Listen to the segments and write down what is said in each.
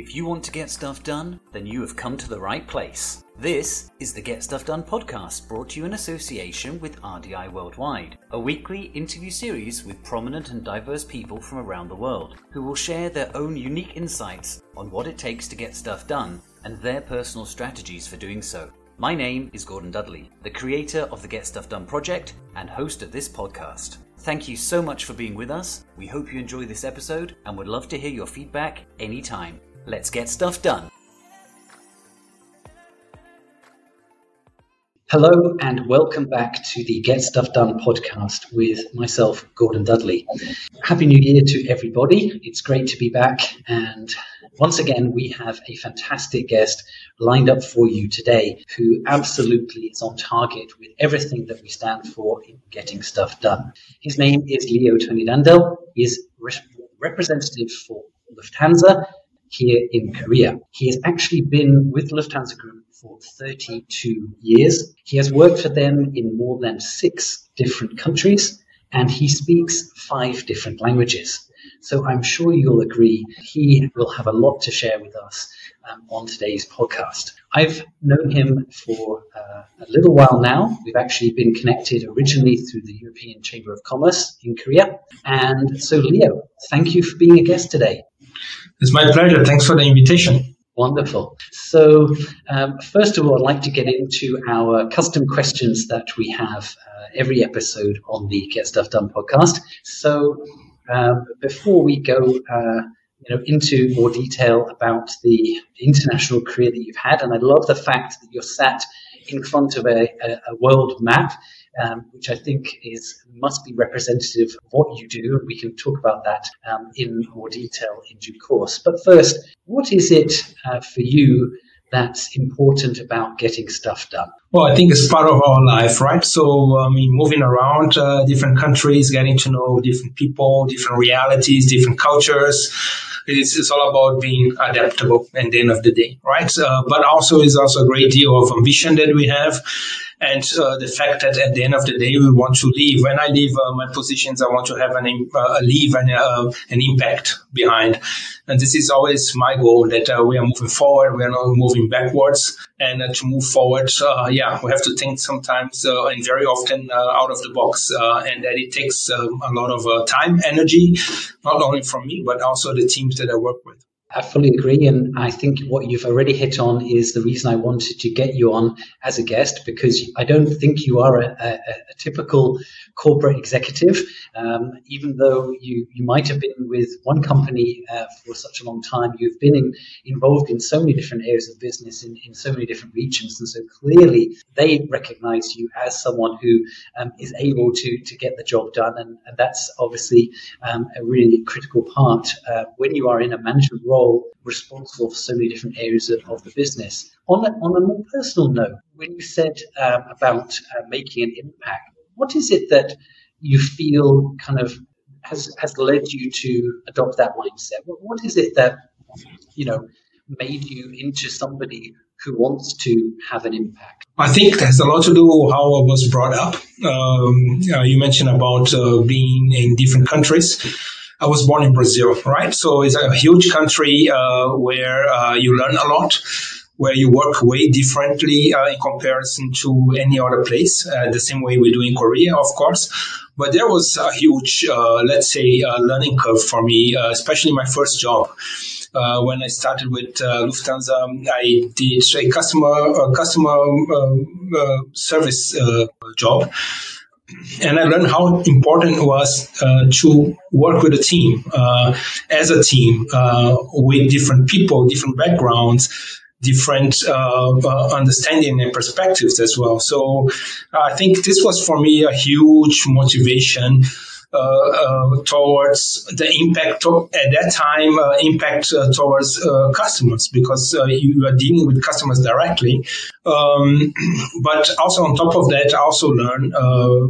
If you want to get stuff done, then you have come to the right place. This is the Get Stuff Done podcast brought to you in association with RDI Worldwide, a weekly interview series with prominent and diverse people from around the world who will share their own unique insights on what it takes to get stuff done and their personal strategies for doing so. My name is Gordon Dudley, the creator of the Get Stuff Done project and host of this podcast. Thank you so much for being with us. We hope you enjoy this episode and would love to hear your feedback anytime. Let's get stuff done. Hello and welcome back to the Get Stuff Done podcast with myself, Gordon Dudley. Happy New Year to everybody. It's great to be back. And once again, we have a fantastic guest lined up for you today who absolutely is on target with everything that we stand for in getting stuff done. His name is Leo Tonidandel. He is re- representative for Lufthansa here in Korea. He has actually been with Lufthansa Group for 32 years. He has worked for them in more than six different countries and he speaks five different languages. So I'm sure you'll agree he will have a lot to share with us um, on today's podcast. I've known him for uh, a little while now. We've actually been connected originally through the European Chamber of Commerce in Korea. And so, Leo, thank you for being a guest today. It's my pleasure. Thanks for the invitation. Wonderful. So, um, first of all, I'd like to get into our custom questions that we have uh, every episode on the Get Stuff Done podcast. So, um, before we go, uh, you know, into more detail about the international career that you've had, and I love the fact that you're sat in front of a, a, a world map um, which I think is must be representative of what you do, and we can talk about that um, in more detail in due course. But first, what is it uh, for you? That's important about getting stuff done. Well, I think it's part of our life, right? So, I mean, moving around uh, different countries, getting to know different people, different realities, different cultures. It's, it's, all about being adaptable at the end of the day, right? Uh, but also it's also a great deal of ambition that we have and uh, the fact that at the end of the day we want to leave. When I leave uh, my positions, I want to have an uh, a leave and uh, an impact behind. And this is always my goal that uh, we are moving forward. We are not moving backwards. And to move forward, yeah, we have to think sometimes and very often out of the box, and that it takes um, a lot of time, energy, not only from me but also the teams that I work with. I fully agree. And I think what you've already hit on is the reason I wanted to get you on as a guest, because I don't think you are a, a, a typical corporate executive. Um, even though you, you might have been with one company uh, for such a long time, you've been in, involved in so many different areas of business in, in so many different regions. And so clearly they recognize you as someone who um, is able to, to get the job done. And, and that's obviously um, a really critical part uh, when you are in a management role role responsible for so many different areas of, the business. On a, on a more personal note, when you said um, about uh, making an impact, what is it that you feel kind of has has led you to adopt that mindset? what, what is it that you know made you into somebody who wants to have an impact? I think it has a lot to do with how I was brought up. Um, uh, you mentioned about uh, being in different countries. I was born in Brazil, right? So it's a huge country uh, where uh, you learn a lot, where you work way differently uh, in comparison to any other place. Uh, the same way we do in Korea, of course. But there was a huge, uh, let's say, uh, learning curve for me, especially my first job. when I started with Lufthansa, I did a customer customer service job and I learned how important it was uh, to work with a team, uh, as a team, uh, with different people, different backgrounds, different uh, uh, understanding and perspectives as well. So I think this was for me a huge motivation uh, uh, Uh, uh, towards the impact to, at that time uh, impact uh, towards customers because you are dealing with customers directly. Um, but also on top of that, I also learn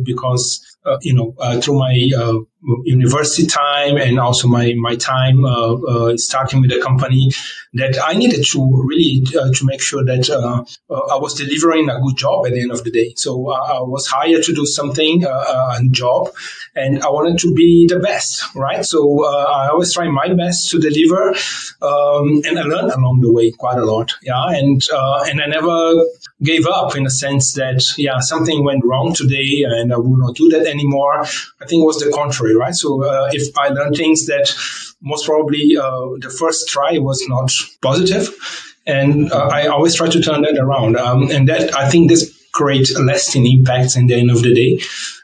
because you know through my university time and also my my time uh, uh, starting with the company that I needed to really uh, to make sure that uh, uh, I was delivering a good job at the end of the day. So uh, I was hired to do something, a job, and I wanted to be the best, right? So I always try my best to deliver, um, and I learned along the way quite a lot. Yeah, and and I never gave up in the sense that yeah something went wrong today and I will not do that anymore. I think it was the contrary, right? So uh, if I learn things that most probably uh, the first try was not positive, and uh, I always try to turn that around, um, and that I think this create lasting impacts in the end of the day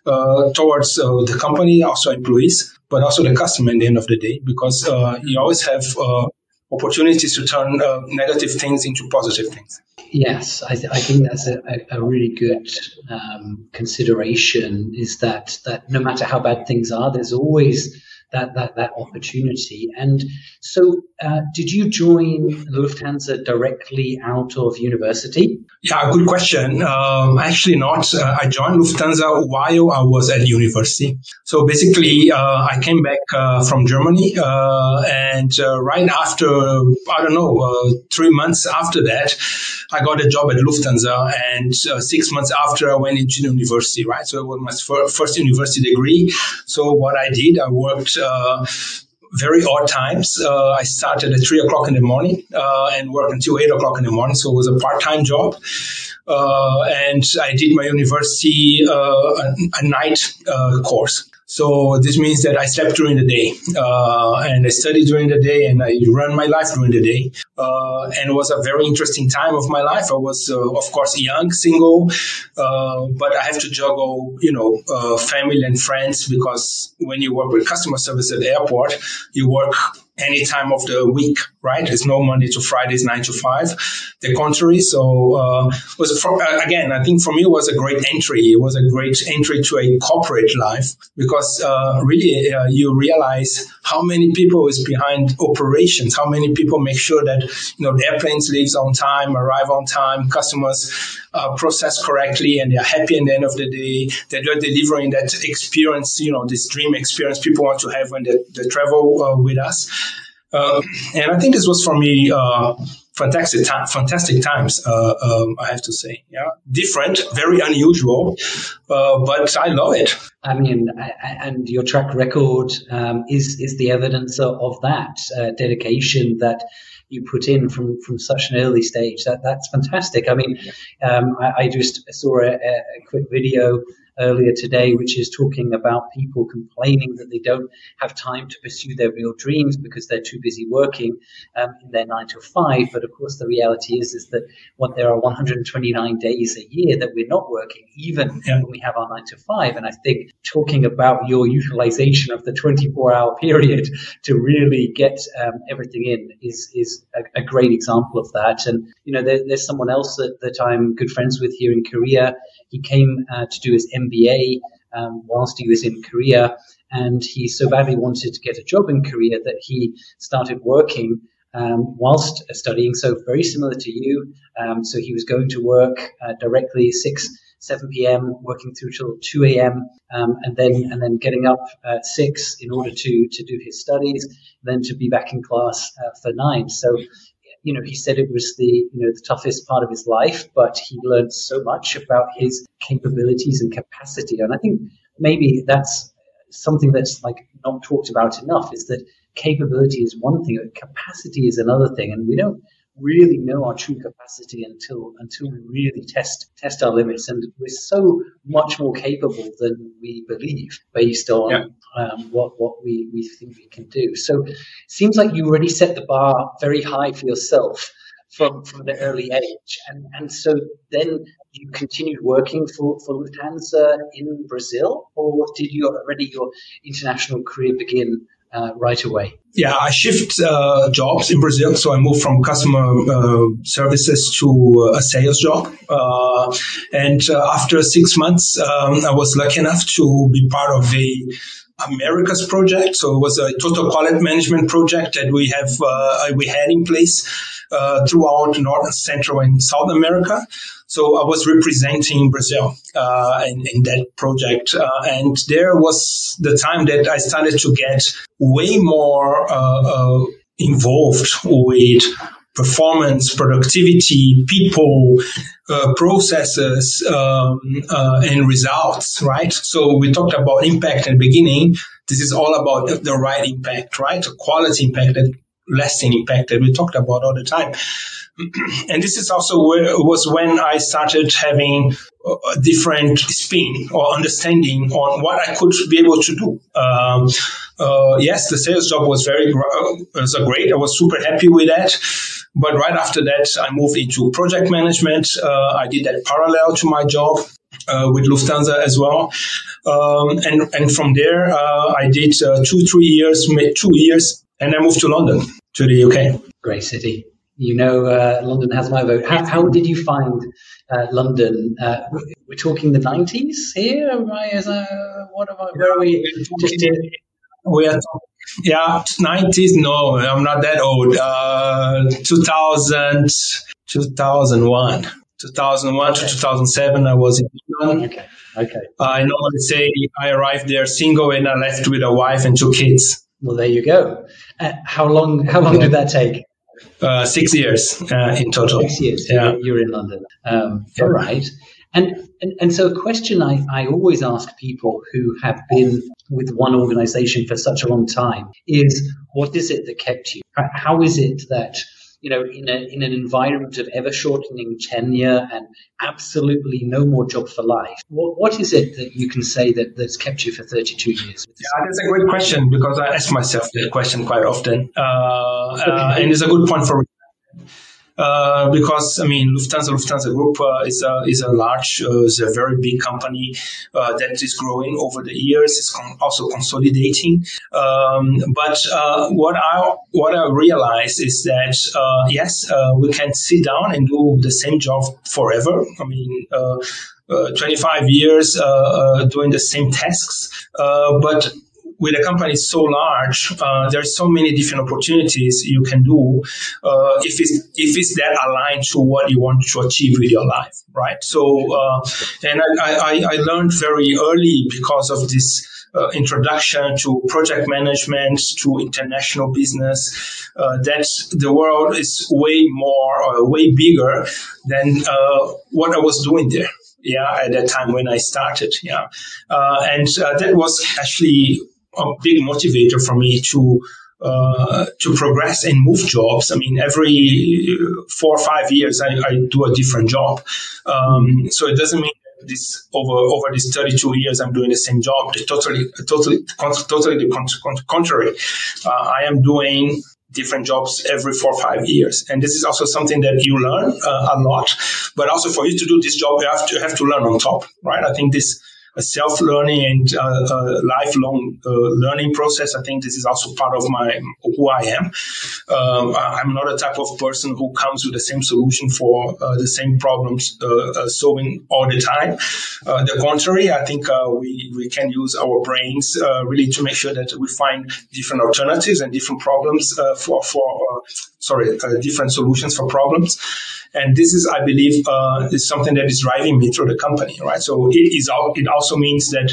uh, towards uh, the company, also employees, but also the customer in the end of the day, because uh, you always have opportunities to turn negative things into positive things. Yes, I, th- I think that's a, a, really good um, consideration. Is that that no matter how bad things are, there's always that that that opportunity. And so, uh, did you join Lufthansa directly out of university? Yeah, good question. Um, actually, not. Uh, I joined Lufthansa while I was at university. So basically, uh, I came back uh, from Germany, uh, and uh, right after, I don't know, three months after that, I got a job at Lufthansa, and six months after, I went into university. Right, so it was my first university degree. So what I did, I worked very odd times. Uh, I started at three o'clock in the morning uh, and worked until eight o'clock in the morning. So it was a part-time job. Uh, and I did my university uh, a, a, night uh, course. So this means that I slept during the day uh, and I studied during the day and I ran my life during the day. Uh, and it was a very interesting time of my life. I was, uh, of course, young, single, uh, but I have to juggle, you know, uh, family and friends because when you work with customer service at the airport, you work any time of the week, right? It's no Monday to Fridays, nine to five. The contrary. So, uh, was for, uh, again, I think for me it was a great entry. It was a great entry to a corporate life because uh, really uh, you realize how many people is behind operations, how many people make sure that you know the airplanes leaves on time, arrive on time, customers uh, process correctly, and they're happy at the end of the day. That you're delivering that experience, you know, this dream experience people want to have when they, they travel uh, with us. Uh, and I think this was for me uh, fantastic, time, fantastic times. Uh, um, I have to say, yeah, different, very unusual, uh, but I love it. I mean, and your track record um, is is the evidence of, of that uh, dedication that you put in from from such an early stage. That that's fantastic. I mean, um, I, I, just saw a, a quick video earlier today, which is talking about people complaining that they don't have time to pursue their real dreams because they're too busy working um, in their nine to five. But of course, the reality is is that what there are 129 days a year that we're not working, even yeah. when we have our nine to five. And I think talking about your utilization of the 24 hour period to really get um, everything in is is a, a, great example of that. And you know, there, there's someone else that, that I'm good friends with here in Korea. He came uh, to do his MBA um, whilst he was in Korea, and he so badly wanted to get a job in Korea that he started working um, whilst studying. So very similar to you. Um, so he was going to work uh, directly six. 7 p.m., working through till 2 a.m., um, and then and then getting up at six in order to to do his studies, then to be back in class uh, for nine. So you know, he said it was the, you know, the toughest part of his life, but he learned so much about his capabilities and capacity. And I think maybe that's something that's like not talked about enough is that capability is one thing, capacity is another thing. And we don't really know our true capacity until until we really test test our limits. And we're so much more capable than we believe based on yeah. um, what what we, we think we can do. So it seems like you already set the bar very high for yourself from from the early age. And and so then you continued working for, for Lufthansa in Brazil, or did you already your international career begin uh, right away? Yeah, I shift uh, jobs in Brazil. So I moved from customer uh, services to a sales job. Uh, and uh, after six months, um, I was lucky enough to be part of a Americas project. So it was a total quality management project that we have uh, we had in place uh, throughout North, Central, and South America. So I was representing Brazil uh, in, in, that project, uh, and there was the time that I started to get way more uh, uh, involved with performance, productivity, people, uh, processes, um, uh, and results, right? So we talked about impact at the beginning. This is all about the right impact, right? The quality impact, that lasting impact that we talked about all the time. and this is also where was when I started having a different spin or understanding on what I could be able to do. Um, uh, yes, the sales job was very uh, was great. I was super happy with that. But right after that, I moved into project management. Uh, I did that parallel to my job. Uh, with Lufthansa as well, um, and and from there uh, I did uh, two three years, two years, and I moved to London to the UK. Great city you know, uh, London has my vote. How, how did you find uh, London? Uh, we're talking the 90s here? Right? Is, what am I, where are we? Just we are, yeah, 90s. No, I'm not that old. Uh, 2000, 2001. 2001 okay. to 2007, I was in London. Okay. Okay. I normally say I arrived there single and I left with a wife and two kids. Well, there you go. Uh, how long? How long did that take? Uh, six years uh, in total. Six years. Yeah. You're in London. Um, yeah. All right. And, and, and so a question I, I always ask people who have been with one organization for such a long time is what is it that kept you? How is it that you know, in, a, in an environment of ever shortening tenure and absolutely no more job for life, what, what is it that you can say that, that's kept you for 32 years? Yeah, that's a great question because I ask myself that question quite often. Uh, uh, and it's a good point for uh, because I mean Lufthansa Lufthansa Group uh, is a is a large uh, is a very big company uh, that is growing over the years. It's con- also consolidating. Um, but uh, what I what I realize is that yes, we can sit down and do the same job forever. I mean. Uh, 25 years uh, uh, doing the same tasks. but with a company so large, uh, there's so many different opportunities you can do uh, if it's if it's that aligned to what you want to achieve with your life, right? So, uh, and I, I, I, learned very early because of this. Uh, introduction to project management to international business uh, that the world is way more or way bigger than uh, what I was doing there yeah, at that time when I started. Yeah. Uh, and uh, that was actually a big motivator for me to uh, to progress and move jobs. I mean, every four or five years, I, I do a different job. Um, so it doesn't mean this over over these 32 years I'm doing the same job. It's totally, totally, totally the contrary. Uh, I am doing different jobs every four or five years, and this is also something that you learn uh, a lot. But also for you to do this job, you have to have to learn on top, right? I think this a self-learning and uh, uh, lifelong uh, learning process. I think this is also part of my who I am. Um, I'm not a type of person who comes with the same solution for uh, the same problems uh, solving all the time. the contrary, I think we we can use our brains really to make sure that we find different alternatives and different problems for for sorry different solutions for problems. And this is, I believe, uh, is something that is driving me through the company, right? So it is, it also means that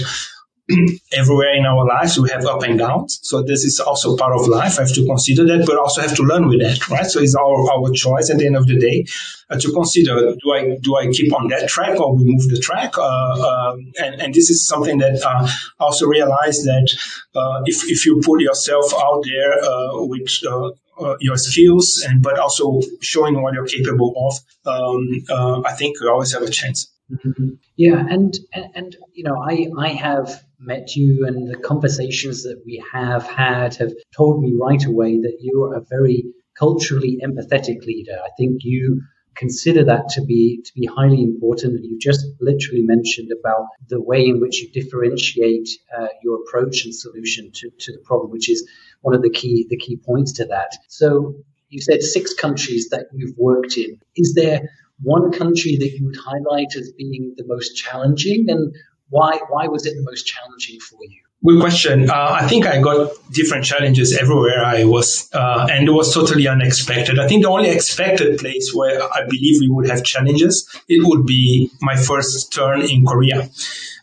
everywhere in our lives we have up and downs. So this is also part of life. I have to consider that, but also have to learn with that, right? So it's our, our choice at the end of the day uh, to consider: do I do I keep on that track or we move the track? Uh, um, and and this is something that uh, also realize that uh, if if you put yourself out there uh, with uh, uh, your skills and but also showing what you're capable of, um, uh, I think you always have a chance. Mm-hmm. Yeah, and, and, you know, I I have met you, and the conversations that we have had have told me right away that you are a very culturally empathetic leader. I think you consider that to be to be highly important. You just literally mentioned about the way in which you differentiate uh, your approach and solution to, to the problem, which is one of the key the key points to that. So you said six countries that you've worked in. Is there one country that you would highlight as being the most challenging, and why why was it the most challenging for you? Good question. Uh, I think I got different challenges everywhere I was, uh, and it was totally unexpected. I think the only expected place where I believe we would have challenges, it would be my first turn in Korea.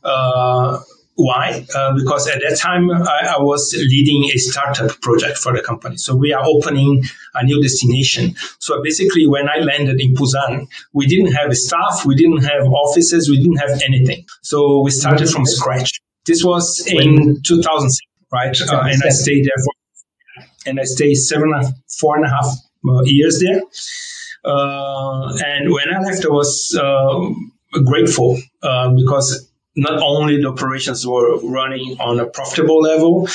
Uh, why? Uh, because at that time I, I, was leading a startup project for the company. So we are opening a new destination. So basically, when I landed in Busan, we didn't have staff, we didn't have offices, we didn't have anything. So we started from scratch. This was in 2006, right? Uh, and I stayed there for, and I stayed seven, four and a half uh, years there. Uh, and when I left, I was uh, grateful uh, because not only the operations were running on a profitable level,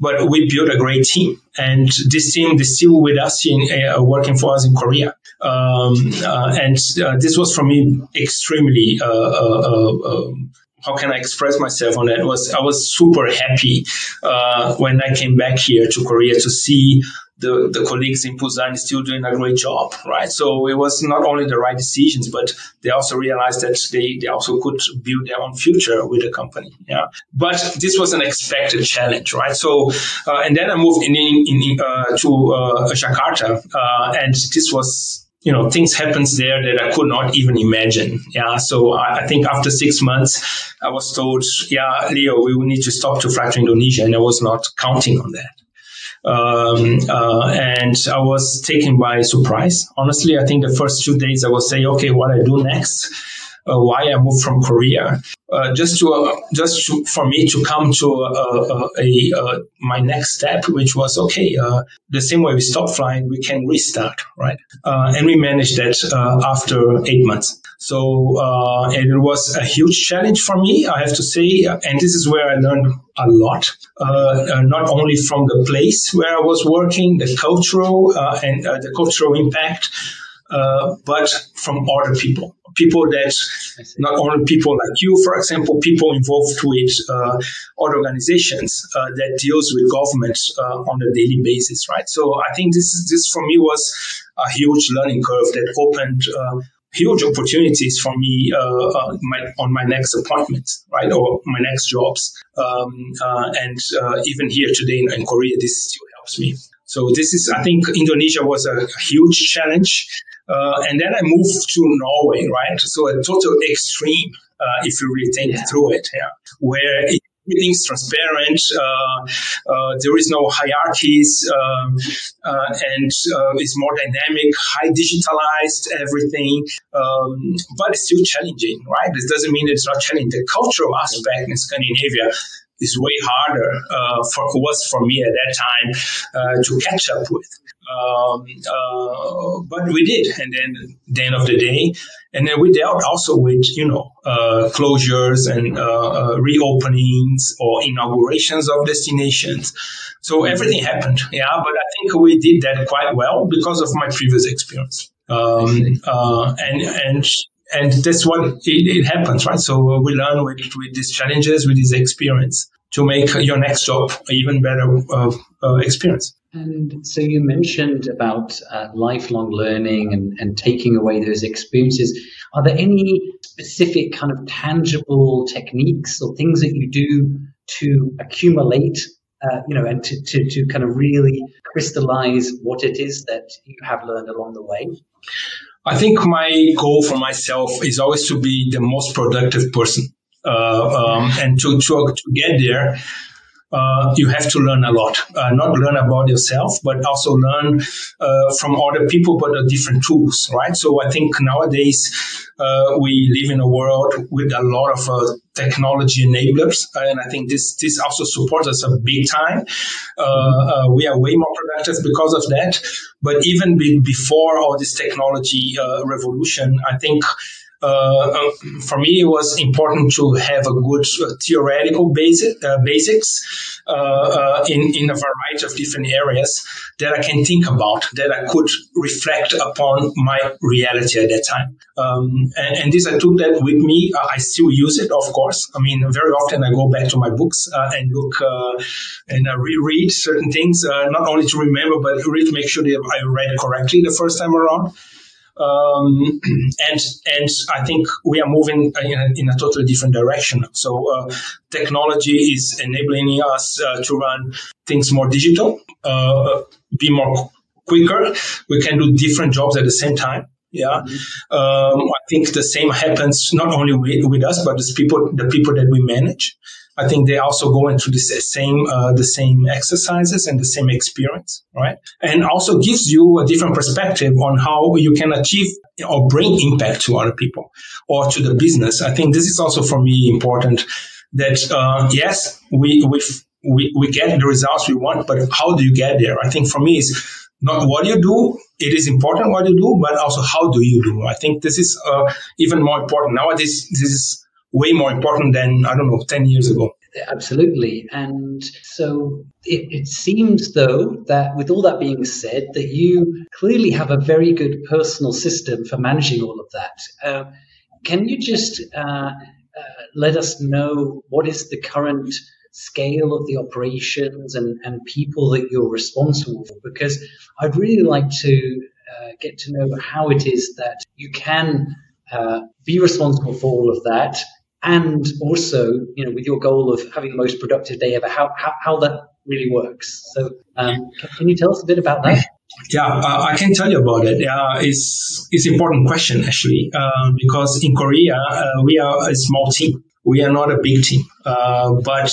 but we built a great team. And this team is still with us in uh, working for us in Korea. Um, uh, and uh, this was for me extremely um, how can I express myself on that? Was I was super happy uh, when I came back here to Korea to see the, the colleagues in Busan still doing a great job, right? So it was not only the right decisions, but they also realized that they, they also could build their own future with the company. Yeah. But this was an expected challenge, right? So, uh, and then I moved in, in, in uh, to uh, Jakarta, uh, and this was you know, things happens there that I could not even imagine. Yeah. So I, I, think after six months, I was told, yeah, Leo, we will need to stop to fly to Indonesia. And I was not counting on that. Um, uh, and I was taken by surprise. Honestly, I think the first two days I was saying, okay, what I do next? Uh, why I moved from Korea, uh, just to uh, just to, for me to come to a, my next step, which was okay. Uh, the same way we stop flying, we can restart, right? Uh, and we managed that after eight months. So it was a huge challenge for me, I have to say, and this is where I learned a lot, not only from the place where I was working, the cultural and the cultural impact. Uh, but from other people people that not only people like you, for example, people involved with uh, other organizations uh, that deals with government uh, on a daily basis, right? So I think this is, this for me was a huge learning curve that opened uh, huge opportunities for me uh, uh, my, on my next appointment, right, or my next jobs. Um, uh, and uh, even here today in, in, Korea, this still helps me. So this is, I think, Indonesia was a huge challenge. Uh, and then I moved to Norway, right? So a total extreme, uh, if you really think yeah. through it, yeah, where it, everything's transparent. Uh, uh, there is no hierarchies, um, uh, and uh, it's more dynamic, high digitalized everything. Um, but it's still challenging, right? This doesn't mean it's not challenging. The cultural aspect in Scandinavia is way harder uh, for was for me at that time uh, to catch up with. Um, uh, but we did, and then the end of the day, and then we dealt also with you know uh, closures and uh, uh, reopenings or inaugurations of destinations. So everything happened, yeah. But I think we did that quite well because of my previous experience. Um, uh, and and and that's what it, it, happens, right? So we learn with, with these challenges, with this experience to make your next job an even better uh, uh, experience. And so you mentioned about uh, lifelong learning and, and taking away those experiences. Are there any specific kind of tangible techniques or things that you do to accumulate, uh, you know, and to, to, to kind of really crystallize what it is that you have learned along the way? I think my goal for myself is always to be the most productive person. Uh, um, and to, to, to get there, uh, you have to learn a lot. Uh, not learn about yourself, but also learn uh, from other people, but different tools, right? So I think nowadays uh, we live in a world with a lot of uh, technology enablers, and I think this this also supports us a big time. We are way more productive because of that. But even be, before all this technology revolution, I think uh, um, for me, it was important to have a good uh, theoretical basic, uh, basics uh, uh, in, in a variety of different areas that I can think about, that I could reflect upon my reality at that time. Um, and, and, this, I took that with me. I still use it, of course. I mean, very often I go back to my books and look and reread certain things, not only to remember, but really to make sure that I read correctly the first time around. Um, and and I think we are moving in a, in a totally different direction. So uh, technology is enabling us uh, to run things more digital, uh, be more quicker. We can do different jobs at the same time. Yeah, mm-hmm. um, I think the same happens not only with, with us, but the people the people that we manage. I think they also go into the same uh, the same exercises and the same experience, right? And also gives you a different perspective on how you can achieve or bring impact to other people or to the business. I think this is also for me important. That uh, yes, we we we we get the results we want, but how do you get there? I think for me is not what you do. It is important what you do, but also how do you do. I think this is uh, even more important nowadays. This is way more important than, I don't know, 10 years ago. Absolutely. And so it, it, seems, though, that with all that being said, that you clearly have a very good personal system for managing all of that. Uh, can you just uh, uh, let us know what is the current scale of the operations and, and people that you're responsible for? Because I'd really like to uh, get to know how it is that you can uh, be responsible for all of that and also, you know, with your goal of having the most productive day ever, how, how, how that really works. So, um, can you tell us a bit about that? Yeah, uh, I can tell you about it. Uh, it's it's important question actually uh, because in Korea uh, we are a small team. We are not a big team, uh, but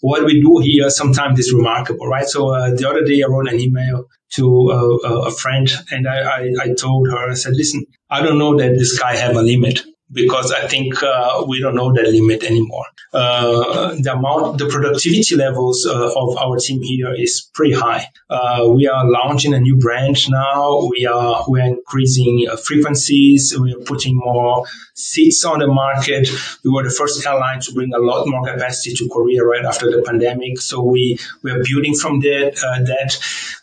what we do here sometimes is remarkable, right? So the other day I wrote an email to a friend and I, I, I told her I said, listen, I don't know that this guy have a limit because I think uh, we don't know the limit anymore. Uh, the amount, the productivity levels uh, of our team here is pretty high. Uh, we are launching a new brand now. We are we are increasing uh, frequencies. We are putting more seats on the market. We were the first airline to bring a lot more capacity to Korea right after the pandemic. So we we are building from that. Uh, that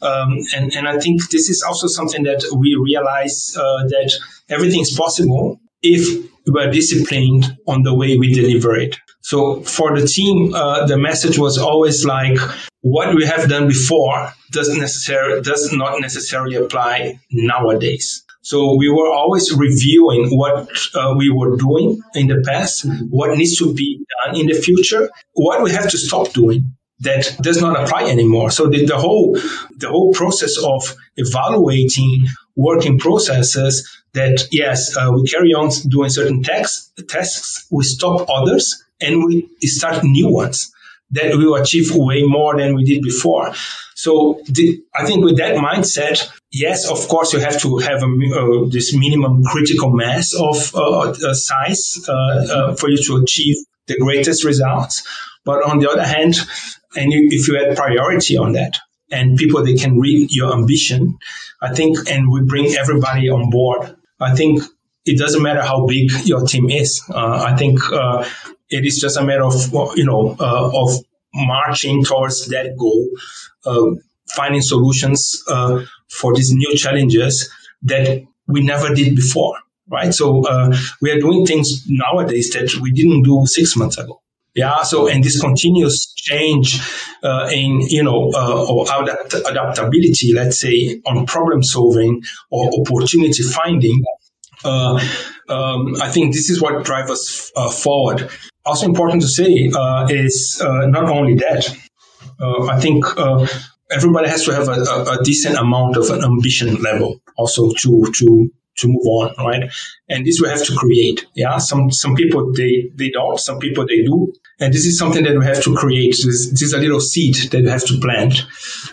um, and and I think this is also something that we realize that everything is possible if were disciplined on the way we deliver it. So for the team, uh, the message was always like, what we have done before doesn't necessarily does not necessarily apply nowadays. So we were always reviewing what uh, we were doing in the past, what needs to be done in the future, what we have to stop doing that does not apply anymore. So the, the whole the whole process of evaluating working processes that yes, uh, we carry on doing certain tasks, tasks, we stop others, and we start new ones that we will achieve way more than we did before. So the, I think with that mindset, yes, of course, you have to have a, uh, this minimum critical mass of uh, uh size uh, uh, for you to achieve the greatest results. But on the other hand, and if you add priority on that, and people they can read your ambition, I think, and we bring everybody on board. I think it doesn't matter how big your team is. Uh, I think uh, it is just a matter of you know uh, of marching towards that goal, uh, finding solutions uh, for these new challenges that we never did before. Right, so uh, we are doing things nowadays that we didn't do six months ago. Yeah. So, and this continuous change uh, in, you know, uh, or adapt- adaptability, let's say, on problem solving or opportunity finding, uh, um, I think this is what drives us uh, forward. Also important to say uh, is uh, not only that. I think everybody has to have a, a decent amount of an ambition level also to to to move on, right? And this we have to create. Yeah, some some people they they don't, some people they do, and this is something that we have to create. This, this is a little seed that we have to plant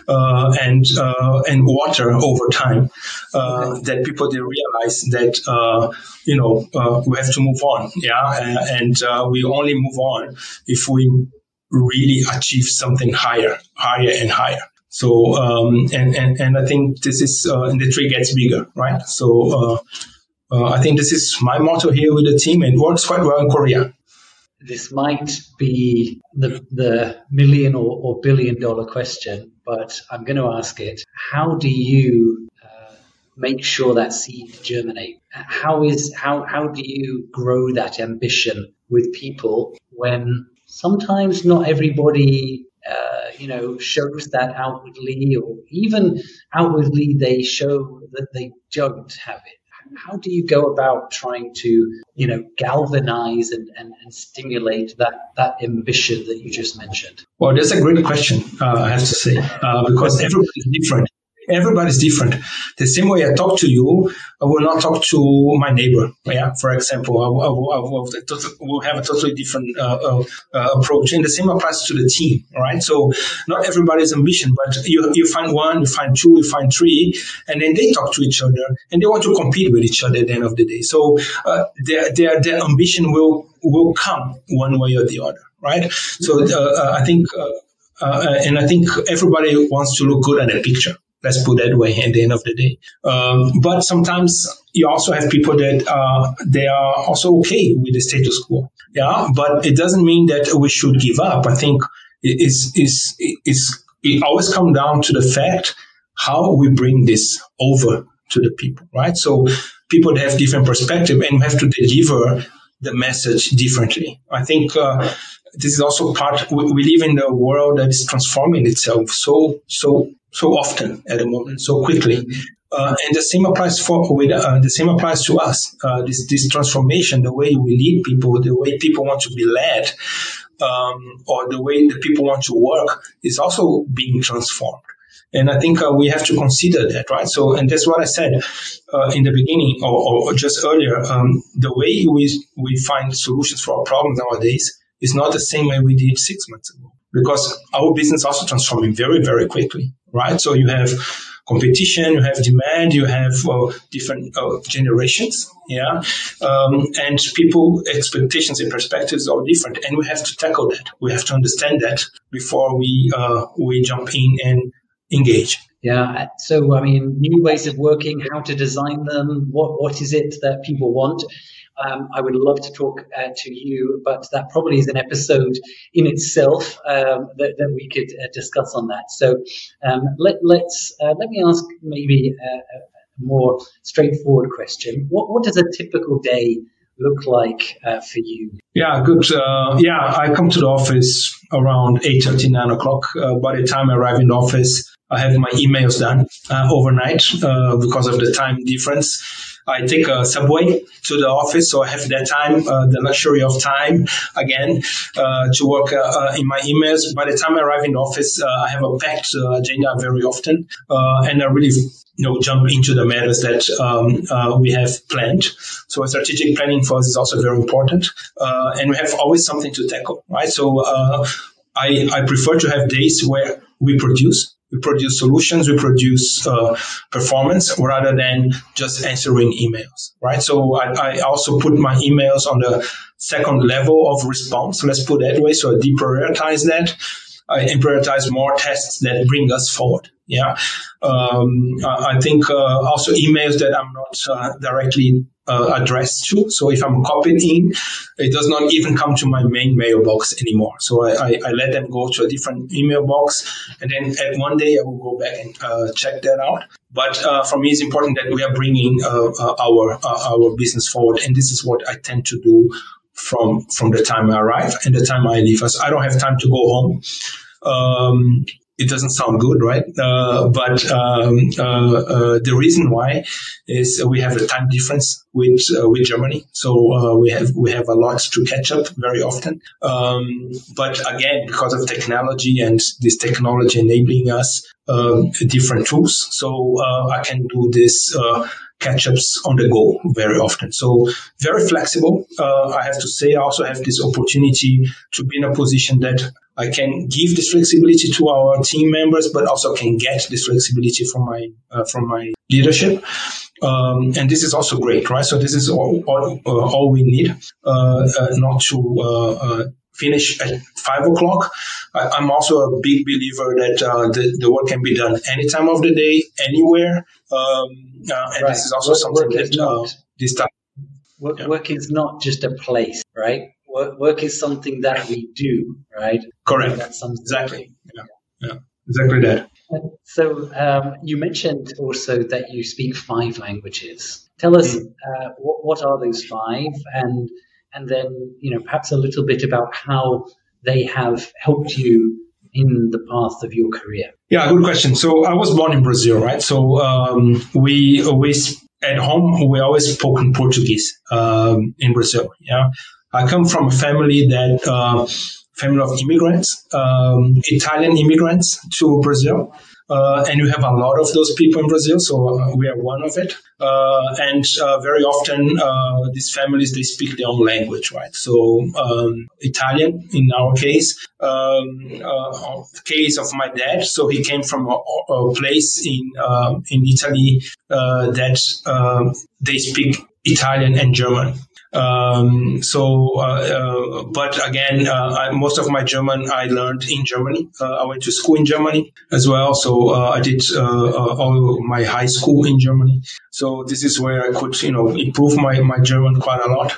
uh, and uh, and water over time. Uh, that people they realize that uh, you know uh, we have to move on. Yeah, and uh, we only move on if we really achieve something higher, higher and higher. So, um, and, and, and I think this is, uh, and the tree gets bigger, right? So, uh, uh, I think this is my motto here with the team and it works quite well in Korea. This might be the, the million or, or billion dollar question, but I'm going to ask it. How do you uh, make sure that seed germinate? How is how how do you grow that ambition with people when sometimes not everybody uh, you know, shows that outwardly, or even outwardly they show that they don't have it? How do you go about trying to, you know, galvanize and, and, and stimulate that, that ambition that you just mentioned? Well, that's a great question, uh, I have to say, uh, because everybody is different everybody's different. The same way I talk to you, I will not talk to my neighbor. Yeah, for example, I will, I will, will have a totally different uh, uh, uh, approach, and the same applies to the team. Right. So not everybody's ambition, but you you find one, you find two, you find three, and then they talk to each other, and they want to compete with each other at the end of the day. So uh, their their their ambition will will come one way or the other. Right. So uh, uh, I think. and I think everybody wants to look good at a picture. Let's put that way at the end of the day. Um, but sometimes you also have people that uh, they are also okay with the status quo. Yeah, but it doesn't mean that we should give up. I think it's, it's, it's, it always comes down to the fact how we bring this over to the people, right? So people have different perspective and we have to deliver the message differently. I think uh, this is also part. We, we live in a world that is transforming itself so so so often at the moment, so quickly. Uh, and the same applies for with uh, the same applies to us. Uh, this this transformation, the way we lead people, the way people want to be led, um, or the way that people want to work, is also being transformed. And I think uh, we have to consider that, right? So, and that's what I said uh, in the beginning or, or just earlier. Um, the way we we find solutions for our problems nowadays is not the same way we did six months ago because our business also transforming very, very quickly, right? So you have competition, you have demand, you have uh, different uh, generations, yeah, um, and people expectations and perspectives are different, and we have to tackle that. We have to understand that before we uh, we jump in and engage. Yeah. So I mean, new ways of working, how to design them, what what is it that people want? um, I would love to talk uh, to you, but that probably is an episode in itself um, that, that, we could uh, discuss on that. So um, let, let's uh, let me ask maybe a, a, more straightforward question. What, what does a typical day look like uh, for you? Yeah, good. Uh, yeah, I come to the office around 8.30, 9 o'clock. Uh, by the time I arrive in the office, I have my emails done overnight because of the time difference. I take a subway to the office, so I have that time, uh, the luxury of time again uh, to work uh, uh in my emails. By the time I arrive in the office, uh, I have a packed uh, agenda very often, and I really you know jump into the matters that um, we have planned. So strategic planning for us is also very important, and we have always something to tackle, right? So I, I prefer to have days where we produce we produce solutions, we produce uh, performance rather than just answering emails, right? So I, I, also put my emails on the second level of response, let's put that way. So I deprioritize that and prioritize more tests that bring us forward. Yeah. Um, I think uh, also emails that I'm not uh, directly uh, to. So if I'm copied in, it does not even come to my main mailbox anymore. So I, I, I let them go to a different email box, and then at one day I will go back and uh, check that out. But uh, for me, it's important that we are bringing uh, uh, our uh, our business forward, and this is what I tend to do from from the time I arrive and the time I leave. As I don't have time to go home. Um, it doesn't sound good, right? Uh, but um, uh, uh, the reason why is we have a time difference with uh, with Germany, so uh, we have we have a lot to catch up very often. Um, but again, because of technology and this technology enabling us um, different tools, so uh, I can do this catch ups on the go very often. So very flexible. Uh, I have to say, I also have this opportunity to be in a position that I can give this flexibility to our team members, but also can get this flexibility from my uh, from my leadership. Um, and this is also great, right? So this is all, all, uh, all we need, uh, uh not to uh, uh, finish at five o'clock. I, am also a big believer that the, the work can be done any time of the day, anywhere. Um, and right. this is also work, something work that this time. Work, yeah. work is not just a place, right? Work, work is something that we do, right? Correct. Exactly. Yeah. yeah. Exactly that. So um, you mentioned also that you speak five languages. Tell us mm. uh, what, what are those five, and and then you know perhaps a little bit about how they have helped you in the path of your career? Yeah, good question. So I was born in Brazil, right? So um, we always at home we always spoke in Portuguese um, in Brazil. Yeah, I come from a family that uh, family of immigrants, um, Italian immigrants to Brazil. Uh, and you have a lot of those people in Brazil, so uh, we are one of it. Uh, and uh, very often, uh, these families they speak their own language, right? So um, Italian in our case. Um, uh, the case of my dad, so he came from a, a place in in Italy that they speak Italian and German. Um, so, uh, uh, but again, uh, I, most of my German I learned in Germany. Uh, I went to school in Germany as well. So uh, I did uh, all my high school in Germany. So this is where I could, you know, improve my, my German quite a lot.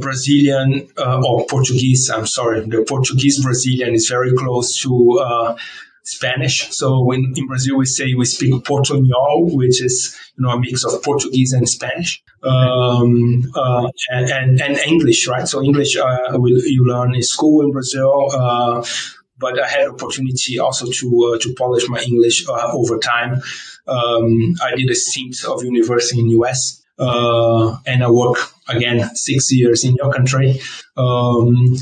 Brazilian or Portuguese, I'm sorry, the Portuguese Brazilian is very close to Spanish. So when in Brazil we say we speak Portuñol, which is you know a mix of Portuguese and Spanish, um, uh, and, and, and English, right? So English uh, you learn in school in Brazil. Uh, but I had opportunity also to uh, to polish my English uh, over time. Um, I did a stint of university in US. Uh, and I work again six years in your country, um,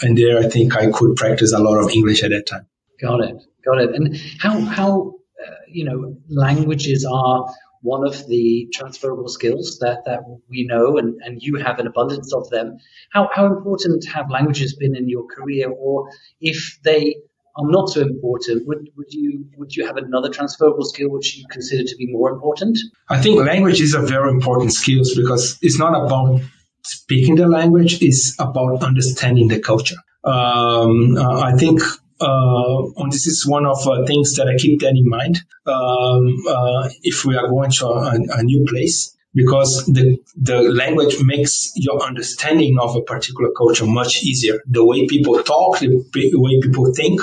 and there I think I could practice a lot of English at that time. Got it. Got it. And how how uh, you know languages are one of the transferable skills that, that we know and, and you have an abundance of them. How, how important have languages been in your career or if they are not so important, would, would you would you have another transferable skill which you consider to be more important? I think language is a very important skill because it's not about speaking the language, it's about understanding the culture. Um, uh, I think and this is one of uh, things that I keep that in mind um, uh, if we are going to a, a, new place because the the language makes your understanding of a particular culture much easier. The way people talk, the way people think,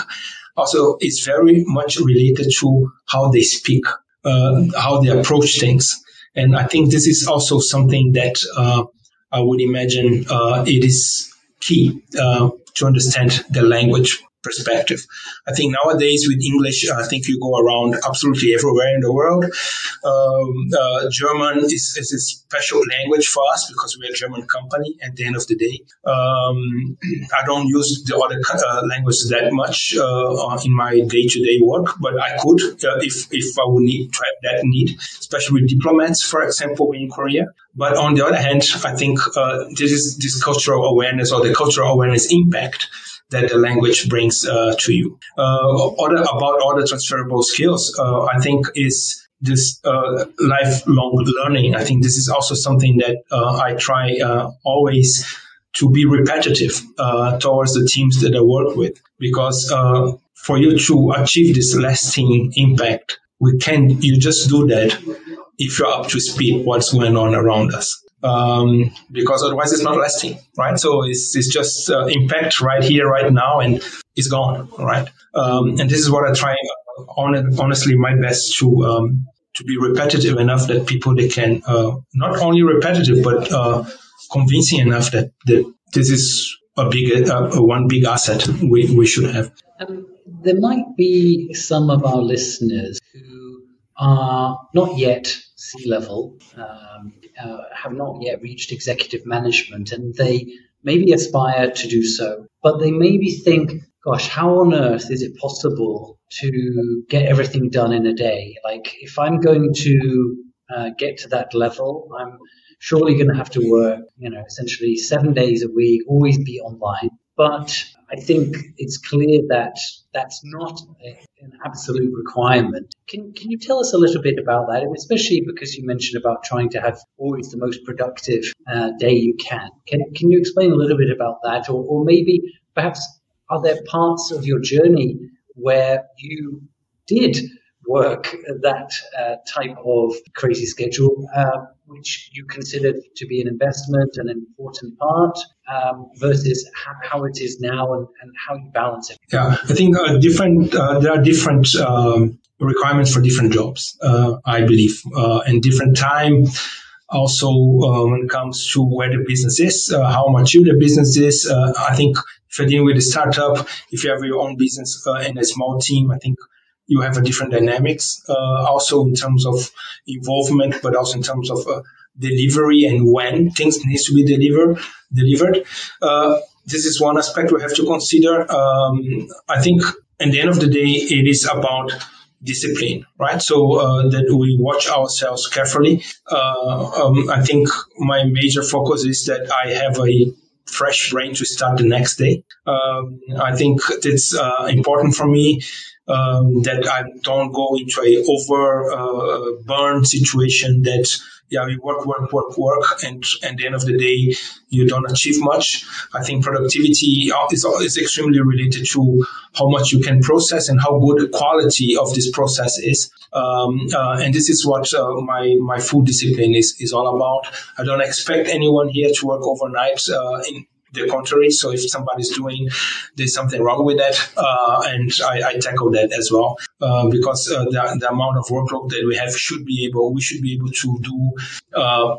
also is very much related to how they speak, uh, how they approach things, and I think this is also something that uh, I would imagine uh, it is key to understand the language perspective. I think nowadays with English, I think you go around absolutely everywhere in the world. Um, uh, German is, is, a special language for us because we're a German company at the end of the day. Um, I don't use the other uh, languages that much uh, in my day to day work, but I could uh, if, if I would need that need, especially with diplomats, for example, in Korea. But on the other hand, I think uh, this is this cultural awareness or the cultural awareness impact that the language brings uh, to you. Uh, other, about other transferable skills, uh, I think is this uh, lifelong learning. I think this is also something that uh, I try uh, always to be repetitive towards the teams that I work with, because for you to achieve this lasting impact, we can you just do that if you're up to speed what's going on around us um, because otherwise it's not lasting, right? So it's, it's just uh, impact right here, right now, and it's gone, right? Um, and this is what I try, on, honestly, my best to um, to be repetitive enough that people they can uh, not only repetitive but uh, convincing enough that, that this is a big uh, one big asset we, we should have. Um, there might be some of our listeners who are not yet C-level. Um, uh, have not yet reached executive management and they maybe aspire to do so, but they maybe think, gosh, how on earth is it possible to get everything done in a day? Like, if I'm going to uh, get to that level, I'm surely going to have to work, you know, essentially seven days a week, always be online. But I think it's clear that that's not an absolute requirement. Can, can you tell us a little bit about that, especially because you mentioned about trying to have always the most productive uh, day you can? Can, can you explain a little bit about that? Or, or maybe perhaps are there parts of your journey where you did work that uh, type of crazy schedule, uh, which you considered to be an investment, an important part, um, versus how, it is now and, and, how you balance it? Yeah, I think uh, different. Uh, there are different um, requirements for different jobs. Uh, I believe, uh, and different time. Also, uh, when it comes to where the business is, uh, how mature the business is. I think if you're dealing with a startup, if you have your own business and a small team, I think you have a different dynamics. Uh, also in terms of involvement, but also in terms of delivery and when things needs to be delivered. Delivered. this is one aspect we have to consider. Um, I think at the end of the day, it is about discipline, right? So uh, that we watch ourselves carefully. Uh, um, I think my major focus is that I have a fresh brain to start the next day. Um, I think it's uh, important for me um, that I don't go into a over uh, situation that yeah, you work, work, work, work, and at the end of the day, you don't achieve much. I think productivity is, is extremely related to how much you can process and how good the quality of this process is. Um, uh, and this is what uh, my my full discipline is is all about. I don't expect anyone here to work overnight. Uh, in the contrary. So if somebody's doing, there's something wrong with that, uh, and I, I, tackle that as well uh, because uh, the, the, amount of workload that we have should be able, we should be able to do uh,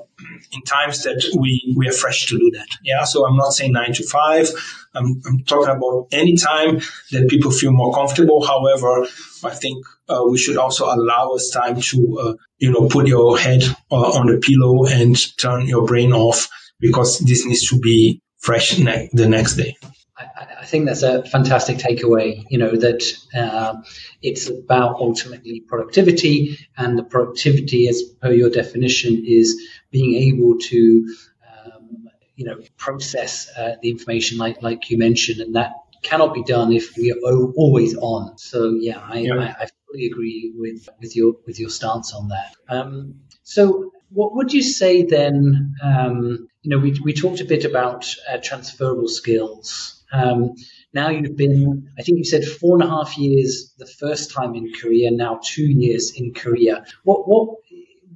in times that we we are fresh to do that. Yeah. So I'm not saying nine to five. I'm, I'm talking about any time that people feel more comfortable. However, I think uh, we should also allow us time to, uh, you know, put your head on the pillow and turn your brain off because this needs to be fresh ne- the next day. I, I, think that's a fantastic takeaway. You know that uh, it's about ultimately productivity, and the productivity, as per your definition, is being able to, um, you know, process uh, the information like like you mentioned, and that cannot be done if we are always on. So yeah, I, yeah. I, I fully agree with with your with your stance on that. Um, so what would you say then? Um, you know, we, we talked a bit about uh, transferable skills. Um, now you've been, I think you said four and a half years the first time in Korea, now two years in Korea. What, what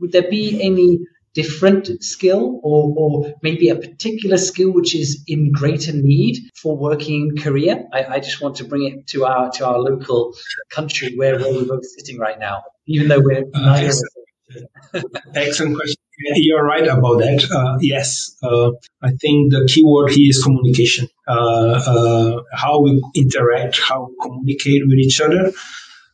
would there be any different skill or, or maybe a particular skill which is in greater need for working in Korea? I, I just want to bring it to our to our local country where, where we're both sitting right now, even though we're uh, neither Excellent question. You're right about that. Uh, yes, uh, I think the key word here is communication. Uh, uh how we interact, how we communicate with each other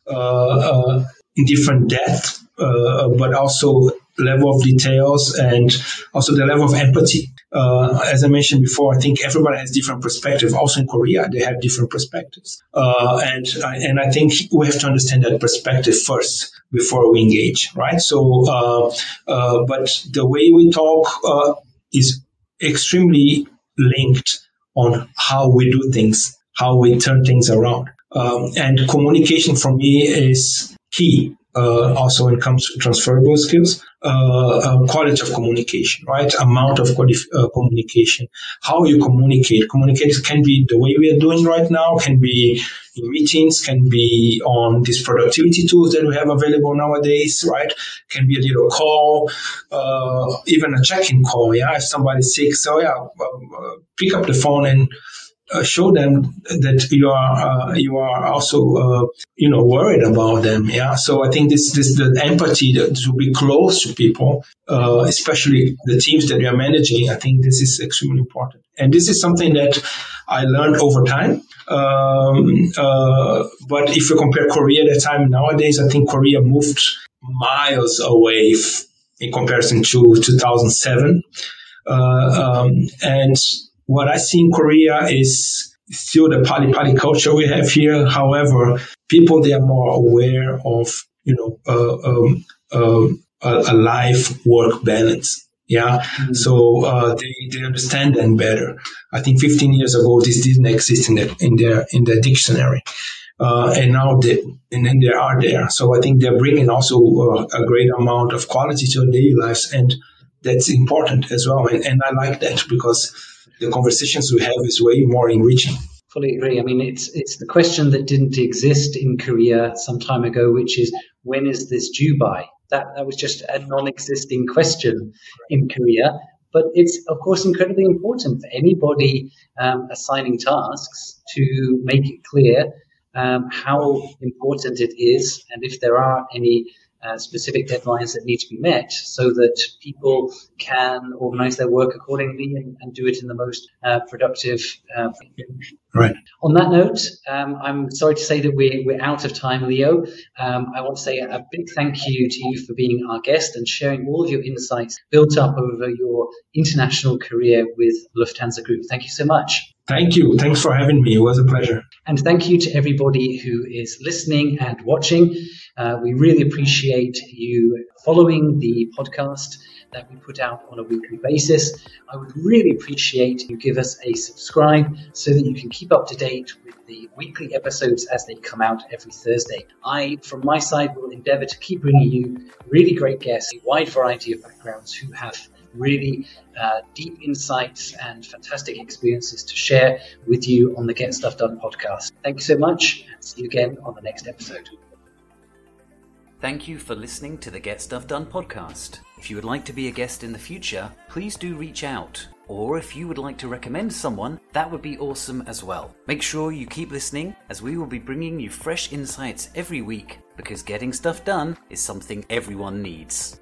uh, uh, in different depth, but also level of details and also the level of empathy. Uh, as I mentioned before, I think everybody has different perspective. Also in Korea, they have different perspectives, uh, and and I think we have to understand that perspective first before we engage, right? So, uh, uh but the way we talk uh, is extremely linked on how we do things, how we turn things around, um, and communication for me is key uh, also when it comes to transferable skills, uh, uh, quality of communication, right? Amount of uh, communication, how you communicate. Communicate can be the way we are doing right now, can be in meetings, can be on these productivity tools that we have available nowadays, right? Can be a little call, uh, even a check-in call. Yeah, if somebody's sick, so yeah, uh, pick up the phone and uh, show them that you are uh, you are also uh, you know worried about them. Yeah. So I think this this the empathy to, to be close to people, uh, especially the teams that you are managing. I think this is extremely important, and this is something that I learned over time. Um, uh, but if you compare Korea at the time nowadays, I think Korea moved miles away f- in comparison to 2007. Uh, um, and what I see in Korea is still the party party culture we have here. However, people they are more aware of you know uh, um, uh, a, a life work balance. Yeah, mm-hmm. so uh, they, they understand them better. I think 15 years ago this didn't exist in the, in their in their dictionary. Uh, and now they and then they are there. So I think they're bringing also uh, a great amount of quality to their daily lives, and that's important as well. And, and I like that because the conversations we have is way more enriching. Fully agree. I mean, it's it's the question that didn't exist in Korea some time ago, which is when is this due by? That that was just a non-existing question in Korea. But it's of course incredibly important for anybody um, assigning tasks to make it clear um, how important it is, and if there are any uh, specific deadlines that need to be met so that people can organize their work accordingly and, and do it in the most uh, productive uh, Right. On that note, um, I'm sorry to say that we're, we're out of time, Leo. Um, I want to say a big thank you to you for being our guest and sharing all of your insights built up over your international career with Lufthansa Group. Thank you so much. Thank you. Thanks for having me. It was a pleasure. And thank you to everybody who is listening and watching. Uh, we really appreciate you following the podcast that we put out on a weekly basis. I would really appreciate you give us a subscribe so that you can keep up to date with the weekly episodes as they come out every Thursday. I, from my side, will endeavor to keep bringing you really great guests, a wide variety of backgrounds who have really uh, deep insights and fantastic experiences to share with you on the Get Stuff Done podcast. Thank you so much, and see you again on the next episode. Thank you for listening to the Get Stuff Done podcast. If you would like to be a guest in the future, please do reach out. Or if you would like to recommend someone, that would be awesome as well. Make sure you keep listening as we will be bringing you fresh insights every week because getting stuff done is something everyone needs.